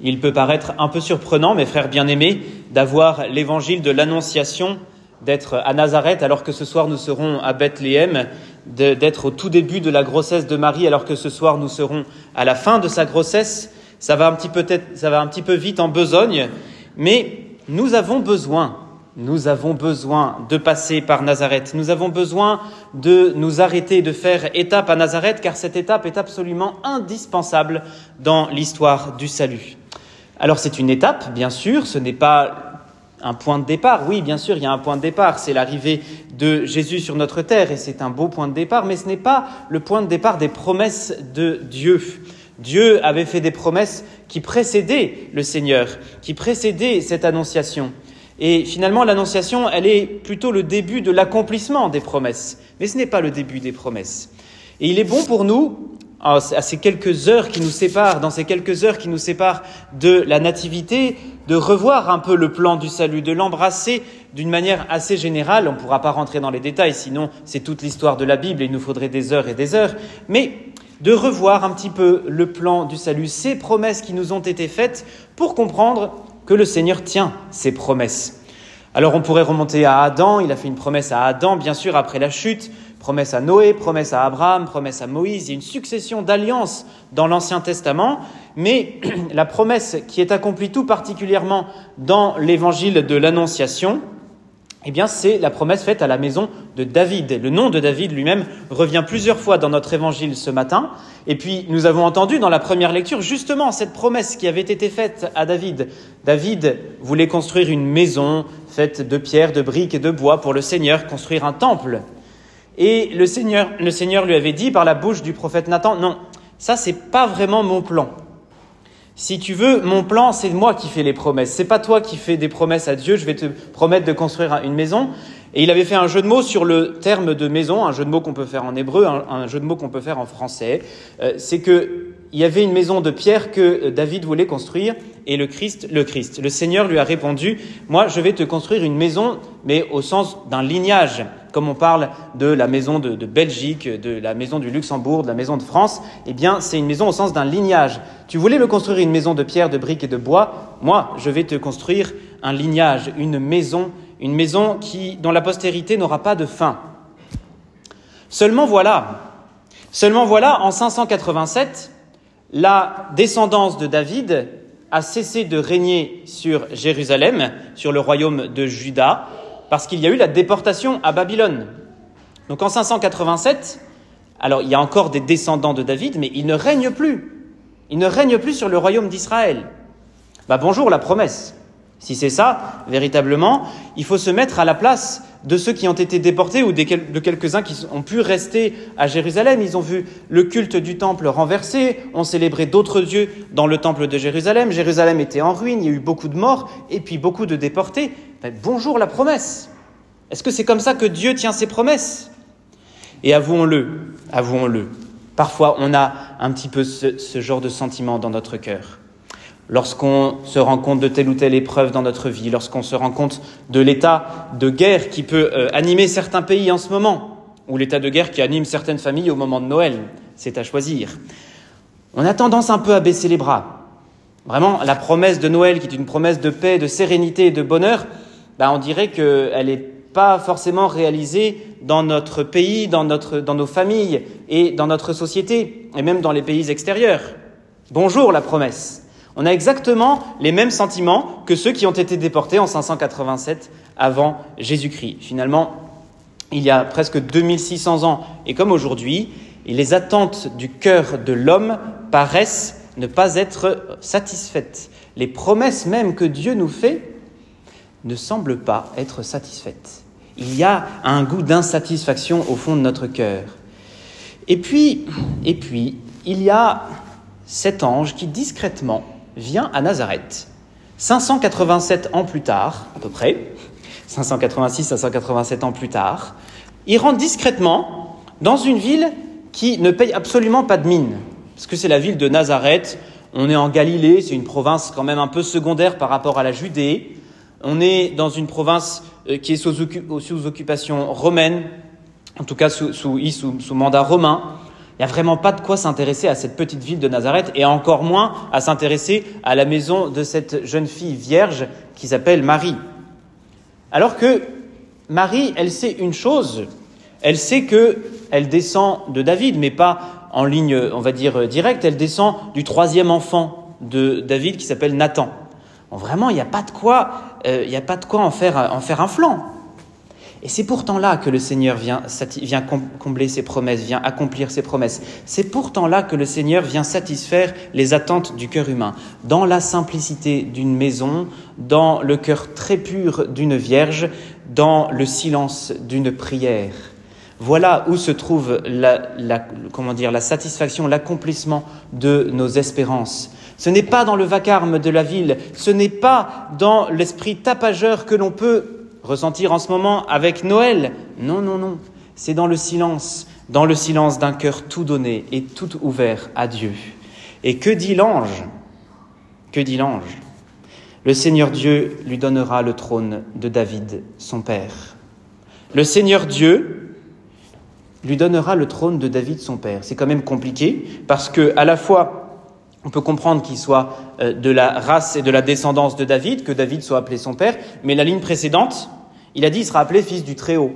Il peut paraître un peu surprenant, mes frères bien-aimés, d'avoir l'évangile de l'Annonciation, d'être à Nazareth alors que ce soir nous serons à Bethléem, d'être au tout début de la grossesse de Marie alors que ce soir nous serons à la fin de sa grossesse. Ça va un petit peu, vite en besogne, mais nous avons besoin nous avons besoin de passer par Nazareth. Nous avons besoin de nous arrêter, de faire étape à Nazareth, car cette étape est absolument indispensable dans l'histoire du salut. Alors c'est une étape, bien sûr, ce n'est pas un point de départ. Oui, bien sûr, il y a un point de départ, c'est l'arrivée de Jésus sur notre terre, et c'est un beau point de départ, mais ce n'est pas le point de départ des promesses de Dieu. Dieu avait fait des promesses qui précédaient le Seigneur, qui précédaient cette annonciation. Et finalement, l'annonciation, elle est plutôt le début de l'accomplissement des promesses. Mais ce n'est pas le début des promesses. Et il est bon pour nous, à ces quelques heures qui nous séparent, dans ces quelques heures qui nous séparent de la nativité, de revoir un peu le plan du salut, de l'embrasser d'une manière assez générale. On ne pourra pas rentrer dans les détails, sinon c'est toute l'histoire de la Bible et il nous faudrait des heures et des heures. Mais de revoir un petit peu le plan du salut, ces promesses qui nous ont été faites pour comprendre que le Seigneur tient ses promesses. Alors on pourrait remonter à Adam, il a fait une promesse à Adam, bien sûr, après la chute, promesse à Noé, promesse à Abraham, promesse à Moïse, il y a une succession d'alliances dans l'Ancien Testament, mais la promesse qui est accomplie tout particulièrement dans l'évangile de l'Annonciation, eh bien, c'est la promesse faite à la maison de David. Le nom de David lui-même revient plusieurs fois dans notre évangile ce matin. Et puis, nous avons entendu dans la première lecture justement cette promesse qui avait été faite à David. David voulait construire une maison faite de pierres, de briques et de bois pour le Seigneur, construire un temple. Et le Seigneur, le Seigneur lui avait dit par la bouche du prophète Nathan, non, ça c'est pas vraiment mon plan. Si tu veux, mon plan, c'est moi qui fais les promesses. C'est pas toi qui fais des promesses à Dieu. Je vais te promettre de construire une maison. Et il avait fait un jeu de mots sur le terme de maison, un jeu de mots qu'on peut faire en hébreu, un, jeu de mots qu'on peut faire en français. Euh, c'est que il y avait une maison de pierre que euh, David voulait construire, et le Christ, le Christ, le Seigneur lui a répondu Moi, je vais te construire une maison, mais au sens d'un lignage comme on parle de la maison de, Belgique, de la maison du Luxembourg, de la maison de France, eh bien, c'est une maison au sens d'un lignage. Tu voulais me construire une maison de pierre, de briques et de bois? Moi, je vais te construire un lignage, une maison, une maison qui, dont la postérité n'aura pas de fin. Seulement voilà, seulement voilà, en 587, la descendance de David a cessé de régner sur Jérusalem, sur le royaume de Juda, parce qu'il y a eu la déportation à Babylone. Donc en 587, alors il y a encore des descendants de David, mais ils ne règnent plus. Ils ne règnent plus sur le royaume d'Israël. Bah bonjour la promesse. Si c'est ça, véritablement, il faut se mettre à la place de ceux qui ont été déportés ou de quelques-uns qui ont pu rester à Jérusalem. Ils ont vu le culte du temple renversé, ont célébré d'autres dieux dans le temple de Jérusalem. Jérusalem était en ruine, il y a eu beaucoup de morts et puis beaucoup de déportés. Ben, bonjour la promesse. Est-ce que c'est comme ça que Dieu tient ses promesses? Et avouons-le, avouons-le, parfois on a un petit peu ce genre de sentiment dans notre cœur lorsqu'on se rend compte de telle ou telle épreuve dans notre vie, lorsqu'on se rend compte de l'état de guerre qui peut euh, animer certains pays en ce moment, ou l'état de guerre qui anime certaines familles au moment de Noël, c'est à choisir. On a tendance un peu à baisser les bras. Vraiment, la promesse de Noël, qui est une promesse de paix, de sérénité et de bonheur, ben, on dirait qu'elle n'est pas forcément réalisée dans notre pays, dans, notre, dans nos familles et dans notre société, et même dans les pays extérieurs. Bonjour la promesse. On a exactement les mêmes sentiments que ceux qui ont été déportés en 587 avant Jésus-Christ. Finalement, il y a presque 2600 ans, et comme aujourd'hui, les attentes du cœur de l'homme paraissent ne pas être satisfaites. Les promesses même que Dieu nous fait ne semblent pas être satisfaites. Il y a un goût d'insatisfaction au fond de notre cœur. Et puis, et puis, il y a cet ange qui discrètement vient à Nazareth. 587 ans plus tard, à peu près, 586 à 587 ans plus tard, il rentre discrètement dans une ville qui ne paye absolument pas de mine, parce que c'est la ville de Nazareth. On est en Galilée, c'est une province quand même un peu secondaire par rapport à la Judée. On est dans une province euh, qui est sous, occupation romaine, en tout cas sous mandat romain. Il n'y a vraiment pas de quoi s'intéresser à cette petite ville de Nazareth et encore moins à s'intéresser à la maison de cette jeune fille vierge qui s'appelle Marie. Alors que Marie, elle sait une chose, elle sait que elle descend de David, mais pas en ligne, on va dire, directe, elle descend du troisième enfant de David qui s'appelle Nathan. vraiment, il n'y a pas de quoi, euh, il a pas de quoi en faire, en faire un flanc. Et c'est pourtant là que le Seigneur vient, combler ses promesses, vient accomplir ses promesses. C'est pourtant là que le Seigneur vient satisfaire les attentes du cœur humain, dans la simplicité d'une maison, dans le cœur très pur d'une vierge, dans le silence d'une prière. Voilà où se trouve comment dire, la satisfaction, l'accomplissement de nos espérances. Ce n'est pas dans le vacarme de la ville, ce n'est pas dans l'esprit tapageur que l'on peut ressentir en ce moment avec Noël. Non, non, non. C'est dans le silence, dans le silence d'un cœur tout donné et tout ouvert à Dieu. Et que dit l'ange? Que dit l'ange? Le Seigneur Dieu lui donnera le trône de David, son père. Le Seigneur Dieu lui donnera le trône de David, son père. C'est quand même compliqué parce que à la fois on peut comprendre qu'il soit euh, de la race et de la descendance de David, que David soit appelé son père, mais la ligne précédente, il a dit qu'il sera appelé fils du Très-Haut.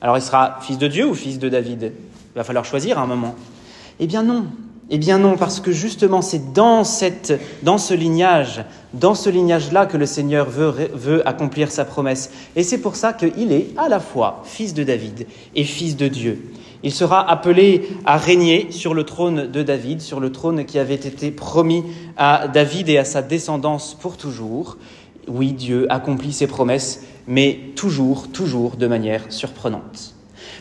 Alors il sera fils de Dieu ou fils de David? Il va falloir choisir à un moment. Eh bien non, eh bien non, parce que justement c'est dans, cette, dans ce lignage, dans ce lignage-là que le Seigneur veut, veut accomplir sa promesse. Et c'est pour ça qu'il est à la fois fils de David et fils de Dieu. Il sera appelé à régner sur le trône de David, sur le trône qui avait été promis à David et à sa descendance pour toujours. Oui, Dieu accomplit ses promesses, mais toujours, toujours de manière surprenante.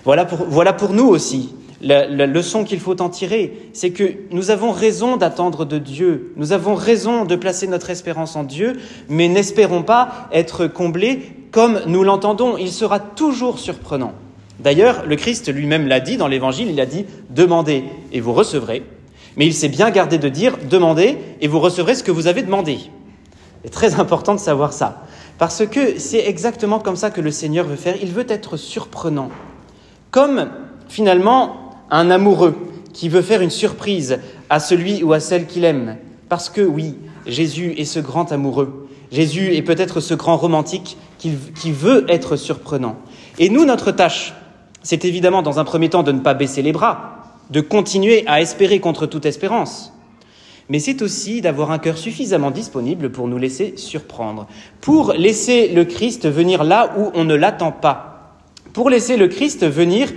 Voilà pour, voilà pour nous aussi. La, la leçon qu'il faut en tirer, c'est que nous avons raison d'attendre de Dieu, nous avons raison de placer notre espérance en Dieu, mais n'espérons pas être comblés comme nous l'entendons. Il sera toujours surprenant. D'ailleurs, le Christ lui-même l'a dit dans l'Évangile, il a dit Demandez et vous recevrez. Mais il s'est bien gardé de dire Demandez et vous recevrez ce que vous avez demandé. C'est très important de savoir ça. Parce que c'est exactement comme ça que le Seigneur veut faire. Il veut être surprenant. Comme finalement un amoureux qui veut faire une surprise à celui ou à celle qu'il aime. Parce que oui, Jésus est ce grand amoureux. Jésus est peut-être ce grand romantique qui, qui veut être surprenant. Et nous, notre tâche, c'est évidemment dans un premier temps de ne pas baisser les bras, de continuer à espérer contre toute espérance. Mais c'est aussi d'avoir un cœur suffisamment disponible pour nous laisser surprendre, pour laisser le Christ venir là où on ne l'attend pas, pour laisser le Christ venir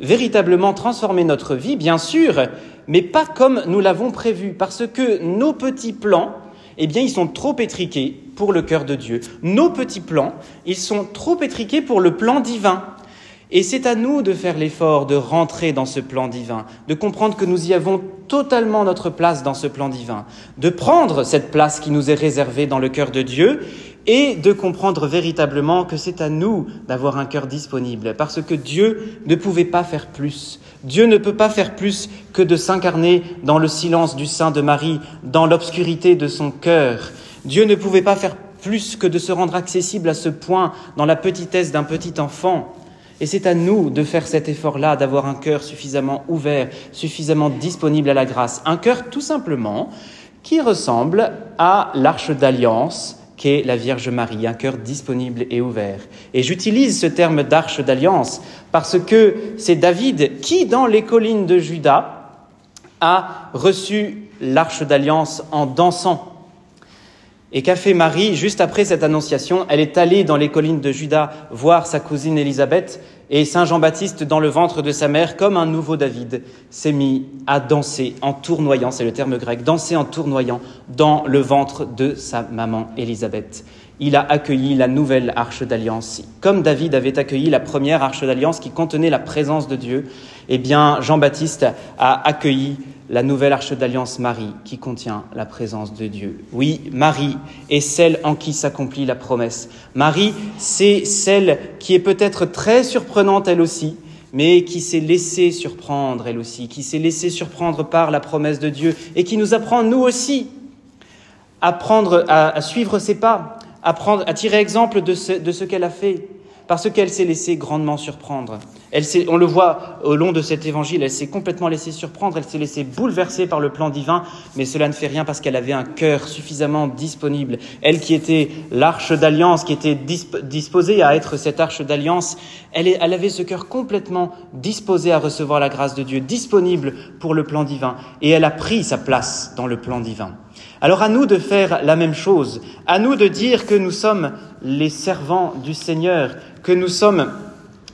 véritablement transformer notre vie, bien sûr, mais pas comme nous l'avons prévu, parce que nos petits plans, eh bien, ils sont trop étriqués pour le cœur de Dieu. Nos petits plans, ils sont trop étriqués pour le plan divin. Et c'est à nous de faire l'effort de rentrer dans ce plan divin, de comprendre que nous y avons totalement notre place dans ce plan divin, de prendre cette place qui nous est réservée dans le cœur de Dieu et de comprendre véritablement que c'est à nous d'avoir un cœur disponible, parce que Dieu ne pouvait pas faire plus. Dieu ne peut pas faire plus que de s'incarner dans le silence du sein de Marie, dans l'obscurité de son cœur. Dieu ne pouvait pas faire plus que de se rendre accessible à ce point dans la petitesse d'un petit enfant. Et c'est à nous de faire cet effort-là, d'avoir un cœur suffisamment ouvert, suffisamment disponible à la grâce. Un cœur tout simplement qui ressemble à l'arche d'alliance qu'est la Vierge Marie, un cœur disponible et ouvert. Et j'utilise ce terme d'arche d'alliance parce que c'est David qui, dans les collines de Juda, a reçu l'arche d'alliance en dansant. Et qu'a fait Marie juste après cette annonciation? Elle est allée dans les collines de Juda voir sa cousine Élisabeth, et Saint Jean-Baptiste, dans le ventre de sa mère, comme un nouveau David, s'est mis à danser en tournoyant, c'est le terme grec, danser en tournoyant dans le ventre de sa maman Élisabeth. Il a accueilli la nouvelle arche d'alliance. Comme David avait accueilli la première arche d'alliance qui contenait la présence de Dieu, eh bien, Jean-Baptiste a accueilli la nouvelle arche d'alliance Marie qui contient la présence de Dieu. Oui, Marie est celle en qui s'accomplit la promesse. Marie, c'est celle qui est peut-être très surprenante elle aussi, mais qui s'est laissée surprendre elle aussi, qui s'est laissée surprendre par la promesse de Dieu et qui nous apprend nous aussi à, à, suivre ses pas, à, prendre, à tirer exemple de ce, de ce qu'elle a fait, parce qu'elle s'est laissée grandement surprendre. Elle on le voit au long de cet évangile, elle s'est complètement laissée surprendre, elle s'est laissée bouleverser par le plan divin, mais cela ne fait rien parce qu'elle avait un cœur suffisamment disponible. Elle qui était l'arche d'alliance, qui était disposée à être cette arche d'alliance, elle, elle avait ce cœur complètement disposé à recevoir la grâce de Dieu, disponible pour le plan divin, et elle a pris sa place dans le plan divin. Alors à nous de faire la même chose, à nous de dire que nous sommes les servants du Seigneur, que nous sommes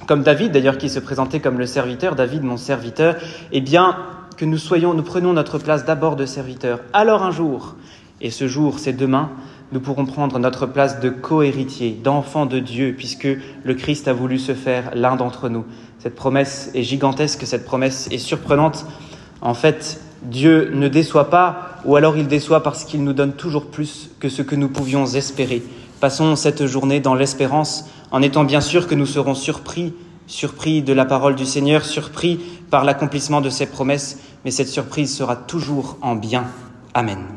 comme David d'ailleurs qui se présentait comme le serviteur, David mon serviteur, eh bien que nous soyons, nous prenons notre place d'abord de serviteur. Alors un jour, et ce jour c'est demain, nous pourrons prendre notre place de co-héritier, d'enfant de Dieu, puisque le Christ a voulu se faire l'un d'entre nous. Cette promesse est gigantesque, cette promesse est surprenante. En fait, Dieu ne déçoit pas, ou alors il déçoit parce qu'il nous donne toujours plus que ce que nous pouvions espérer. Passons cette journée dans l'espérance en étant bien sûr que nous serons surpris, surpris de la parole du Seigneur, surpris par l'accomplissement de ses promesses, mais cette surprise sera toujours en bien. Amen.